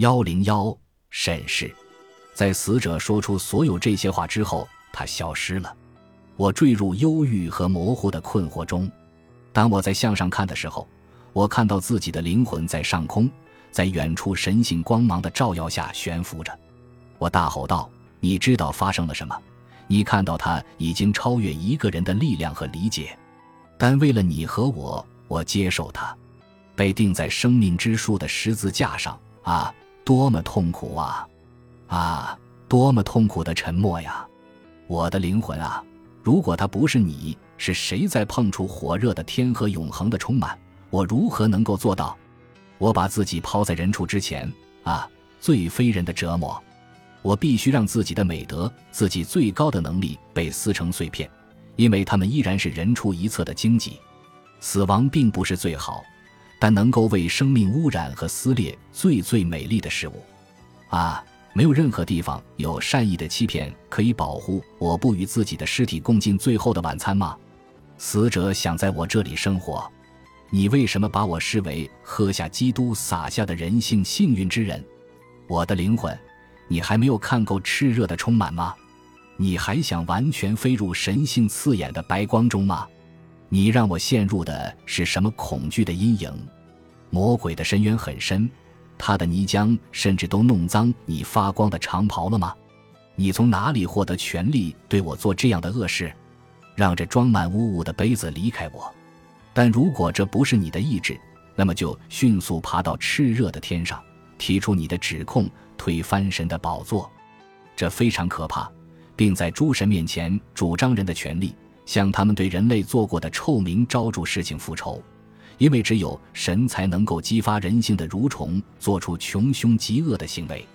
幺零幺审视，在死者说出所有这些话之后，他消失了。我坠入忧郁和模糊的困惑中。当我在向上看的时候，我看到自己的灵魂在上空，在远处神性光芒的照耀下悬浮着。我大吼道：“你知道发生了什么？你看到他已经超越一个人的力量和理解，但为了你和我，我接受他，被钉在生命之树的十字架上啊！”多么痛苦啊！啊，多么痛苦的沉默呀！我的灵魂啊，如果他不是你，是谁在碰触火热的天和永恒的充满？我如何能够做到？我把自己抛在人处之前啊，最非人的折磨！我必须让自己的美德、自己最高的能力被撕成碎片，因为他们依然是人畜一侧的荆棘。死亡并不是最好。但能够为生命污染和撕裂最最美丽的事物，啊，没有任何地方有善意的欺骗可以保护我不与自己的尸体共进最后的晚餐吗？死者想在我这里生活，你为什么把我视为喝下基督洒下的人性幸运之人？我的灵魂，你还没有看够炽热的充满吗？你还想完全飞入神性刺眼的白光中吗？你让我陷入的是什么恐惧的阴影？魔鬼的深渊很深，他的泥浆甚至都弄脏你发光的长袍了吗？你从哪里获得权利对我做这样的恶事？让这装满污物的杯子离开我！但如果这不是你的意志，那么就迅速爬到炽热的天上，提出你的指控，推翻神的宝座。这非常可怕，并在诸神面前主张人的权利。向他们对人类做过的臭名昭著事情复仇，因为只有神才能够激发人性的蠕虫做出穷凶极恶的行为，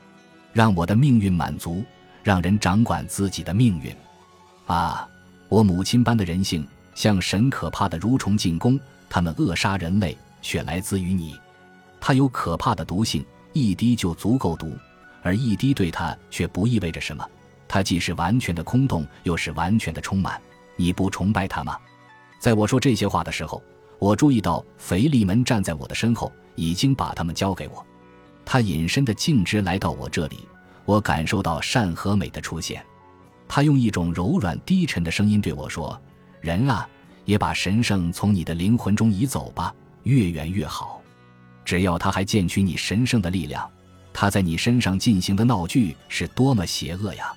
让我的命运满足，让人掌管自己的命运。啊，我母亲般的人性向神可怕的蠕虫进攻，他们扼杀人类却来自于你。它有可怕的毒性，一滴就足够毒，而一滴对它却不意味着什么。它既是完全的空洞，又是完全的充满。你不崇拜它吗？在我说这些话的时候，我注意到腓利门站在我的身后，已经把他们交给我。他隐身的径直来到我这里，我感受到善和美的出现。他用一种柔软低沉的声音对我说：“人啊，也把神圣从你的灵魂中移走吧，越远越好。只要他还见取你神圣的力量，他在你身上进行的闹剧是多么邪恶呀！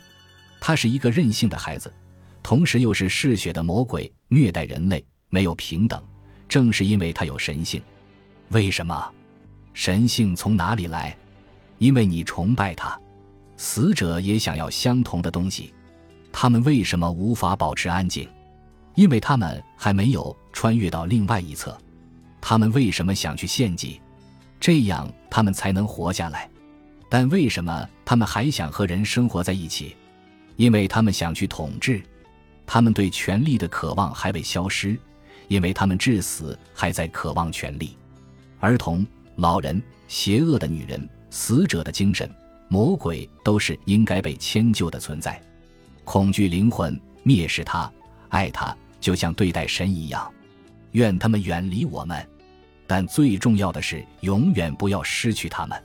他是一个任性的孩子。”同时又是嗜血的魔鬼，虐待人类，没有平等。正是因为他有神性，为什么？神性从哪里来？因为你崇拜他。死者也想要相同的东西。他们为什么无法保持安静？因为他们还没有穿越到另外一侧。他们为什么想去献祭？这样他们才能活下来。但为什么他们还想和人生活在一起？因为他们想去统治。他们对权力的渴望还未消失，因为他们至死还在渴望权力。儿童、老人、邪恶的女人、死者的精神、魔鬼都是应该被迁就的存在。恐惧灵魂，蔑视他，爱他，就像对待神一样。愿他们远离我们，但最重要的是，永远不要失去他们，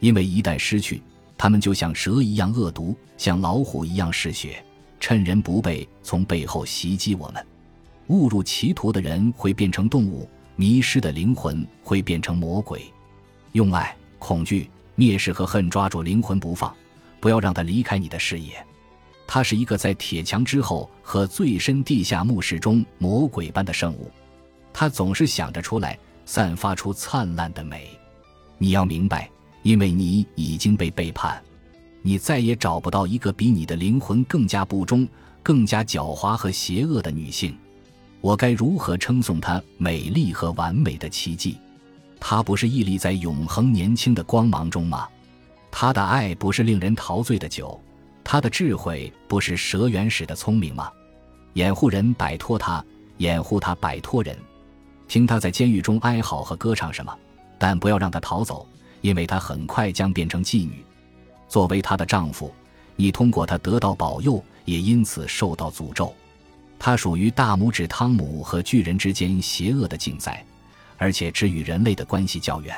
因为一旦失去，他们就像蛇一样恶毒，像老虎一样嗜血。趁人不备，从背后袭击我们，误入歧途的人会变成动物，迷失的灵魂会变成魔鬼。用爱、恐惧、蔑视和恨抓住灵魂不放，不要让它离开你的视野。它是一个在铁墙之后和最深地下墓室中魔鬼般的圣物，它总是想着出来，散发出灿烂的美。你要明白，因为你已经被背叛。你再也找不到一个比你的灵魂更加不忠、更加狡猾和邪恶的女性。我该如何称颂她美丽和完美的奇迹？她不是屹立在永恒年轻的光芒中吗？她的爱不是令人陶醉的酒，她的智慧不是蛇原始的聪明吗？掩护人摆脱她，掩护她摆脱人。听她在监狱中哀嚎和歌唱什么，但不要让她逃走，因为她很快将变成妓女。作为她的丈夫，你通过她得到保佑，也因此受到诅咒。它属于大拇指汤姆和巨人之间邪恶的竞赛，而且只与人类的关系较远。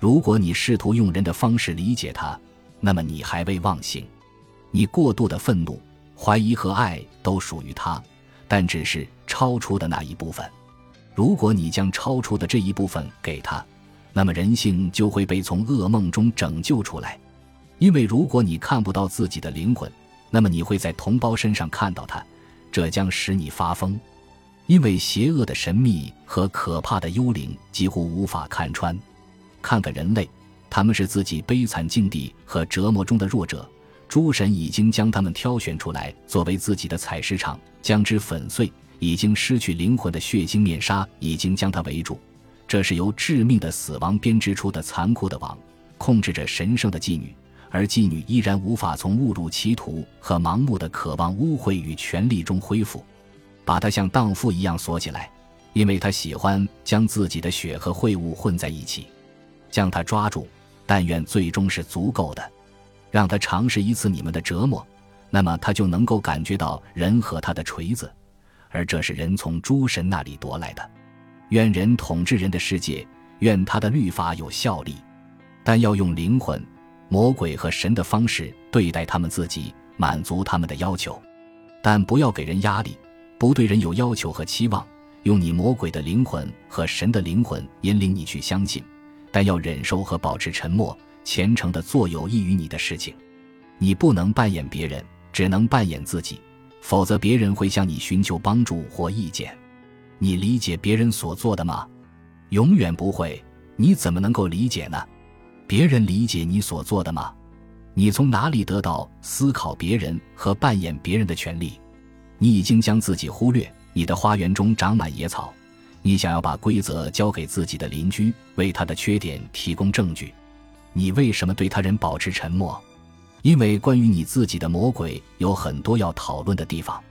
如果你试图用人的方式理解它，那么你还未忘形。你过度的愤怒、怀疑和爱都属于它，但只是超出的那一部分。如果你将超出的这一部分给他，那么人性就会被从噩梦中拯救出来。因为如果你看不到自己的灵魂，那么你会在同胞身上看到它，这将使你发疯。因为邪恶的神秘和可怕的幽灵几乎无法看穿。看看人类，他们是自己悲惨境地和折磨中的弱者。诸神已经将他们挑选出来作为自己的采石场，将之粉碎。已经失去灵魂的血腥面纱已经将他围住，这是由致命的死亡编织出的残酷的网，控制着神圣的妓女，而妓女依然无法从误入歧途和盲目的渴望污秽与权力中恢复。把她像荡妇一样锁起来，因为她喜欢将自己的血和秽物混在一起。将她抓住，但愿最终是足够的。让他尝试一次你们的折磨，那么他就能够感觉到人和他的锤子，而这是人从诸神那里夺来的。愿人统治人的世界，愿他的律法有效力，但要用灵魂、魔鬼和神的方式对待他们自己，满足他们的要求，但不要给人压力，不对人有要求和期望，用你魔鬼的灵魂和神的灵魂引领你去相信，但要忍受和保持沉默。虔诚的做有益于你的事情，你不能扮演别人，只能扮演自己，否则别人会向你寻求帮助或意见。你理解别人所做的吗？永远不会。你怎么能够理解呢？别人理解你所做的吗？你从哪里得到思考别人和扮演别人的权利？你已经将自己忽略。你的花园中长满野草，你想要把规则交给自己的邻居，为他的缺点提供证据。你为什么对他人保持沉默？因为关于你自己的魔鬼有很多要讨论的地方。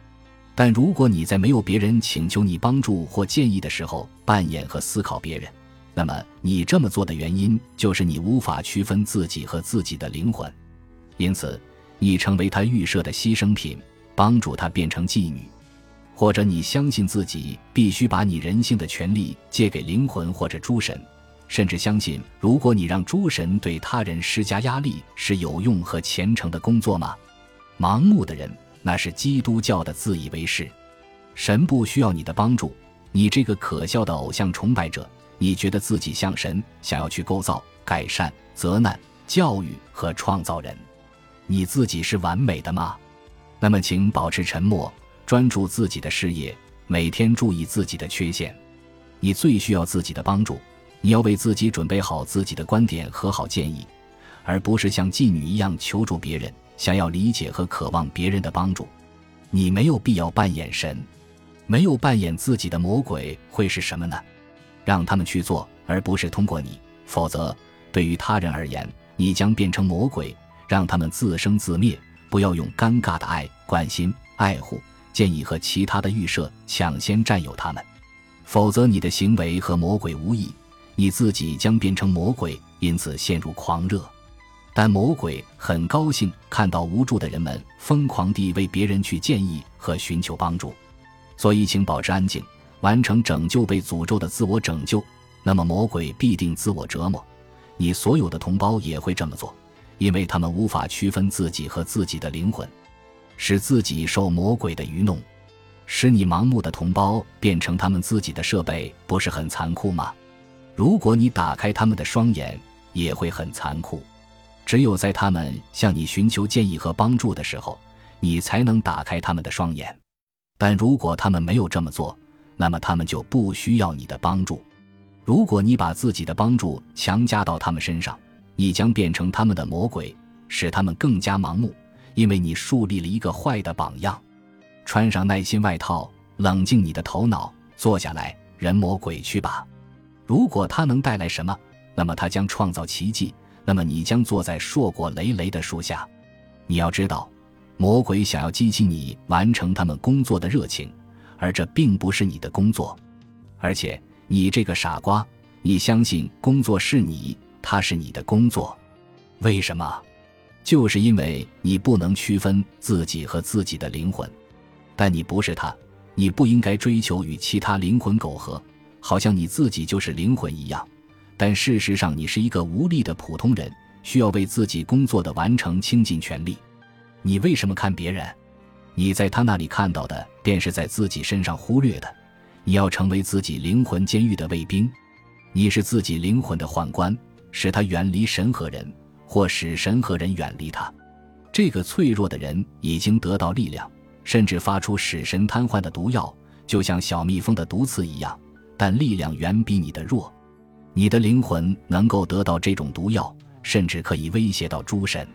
但如果你在没有别人请求你帮助或建议的时候扮演和思考别人，那么你这么做的原因就是你无法区分自己和自己的灵魂，因此你成为他预设的牺牲品，帮助他变成妓女，或者你相信自己必须把你人性的权利借给灵魂或者诸神。甚至相信，如果你让诸神对他人施加压力，是有用和虔诚的工作吗？盲目的人，那是基督教的自以为是。神不需要你的帮助，你这个可笑的偶像崇拜者，你觉得自己像神，想要去构造、改善、责难、教育和创造人，你自己是完美的吗？那么，请保持沉默，专注自己的事业，每天注意自己的缺陷。你最需要自己的帮助。你要为自己准备好自己的观点和好建议，而不是像妓女一样求助别人，想要理解和渴望别人的帮助。你没有必要扮演神，没有扮演自己的魔鬼会是什么呢？让他们去做，而不是通过你。否则，对于他人而言，你将变成魔鬼，让他们自生自灭。不要用尴尬的爱、关心、爱护、建议和其他的预设抢先占有他们，否则你的行为和魔鬼无异。你自己将变成魔鬼，因此陷入狂热。但魔鬼很高兴看到无助的人们疯狂地为别人去建议和寻求帮助，所以请保持安静，完成拯救被诅咒的自我拯救。那么魔鬼必定自我折磨，你所有的同胞也会这么做，因为他们无法区分自己和自己的灵魂，使自己受魔鬼的愚弄，使你盲目的同胞变成他们自己的设备，不是很残酷吗？如果你打开他们的双眼，也会很残酷。只有在他们向你寻求建议和帮助的时候，你才能打开他们的双眼。但如果他们没有这么做，那么他们就不需要你的帮助。如果你把自己的帮助强加到他们身上，你将变成他们的魔鬼，使他们更加盲目，因为你树立了一个坏的榜样。穿上耐心外套，冷静你的头脑，坐下来，人魔鬼去吧。如果它能带来什么，那么它将创造奇迹。那么你将坐在硕果累累的树下。你要知道，魔鬼想要激起你完成他们工作的热情，而这并不是你的工作。而且你这个傻瓜，你相信工作是你，它是你的工作。为什么？就是因为你不能区分自己和自己的灵魂。但你不是他，你不应该追求与其他灵魂苟合。好像你自己就是灵魂一样，但事实上你是一个无力的普通人，需要为自己工作的完成倾尽全力。你为什么看别人？你在他那里看到的，便是在自己身上忽略的。你要成为自己灵魂监狱的卫兵，你是自己灵魂的宦官，使他远离神和人，或使神和人远离他。这个脆弱的人已经得到力量，甚至发出使神瘫痪的毒药，就像小蜜蜂的毒刺一样。但力量远比你的弱。你的灵魂能够得到这种毒药，甚至可以威胁到诸神。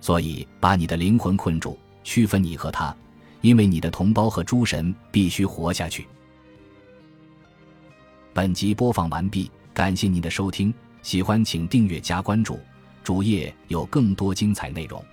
所以，把你的灵魂困住，区分你和他，因为你的同胞和诸神必须活下去。本集播放完毕，感谢您的收听，喜欢请订阅加关注，主页有更多精彩内容。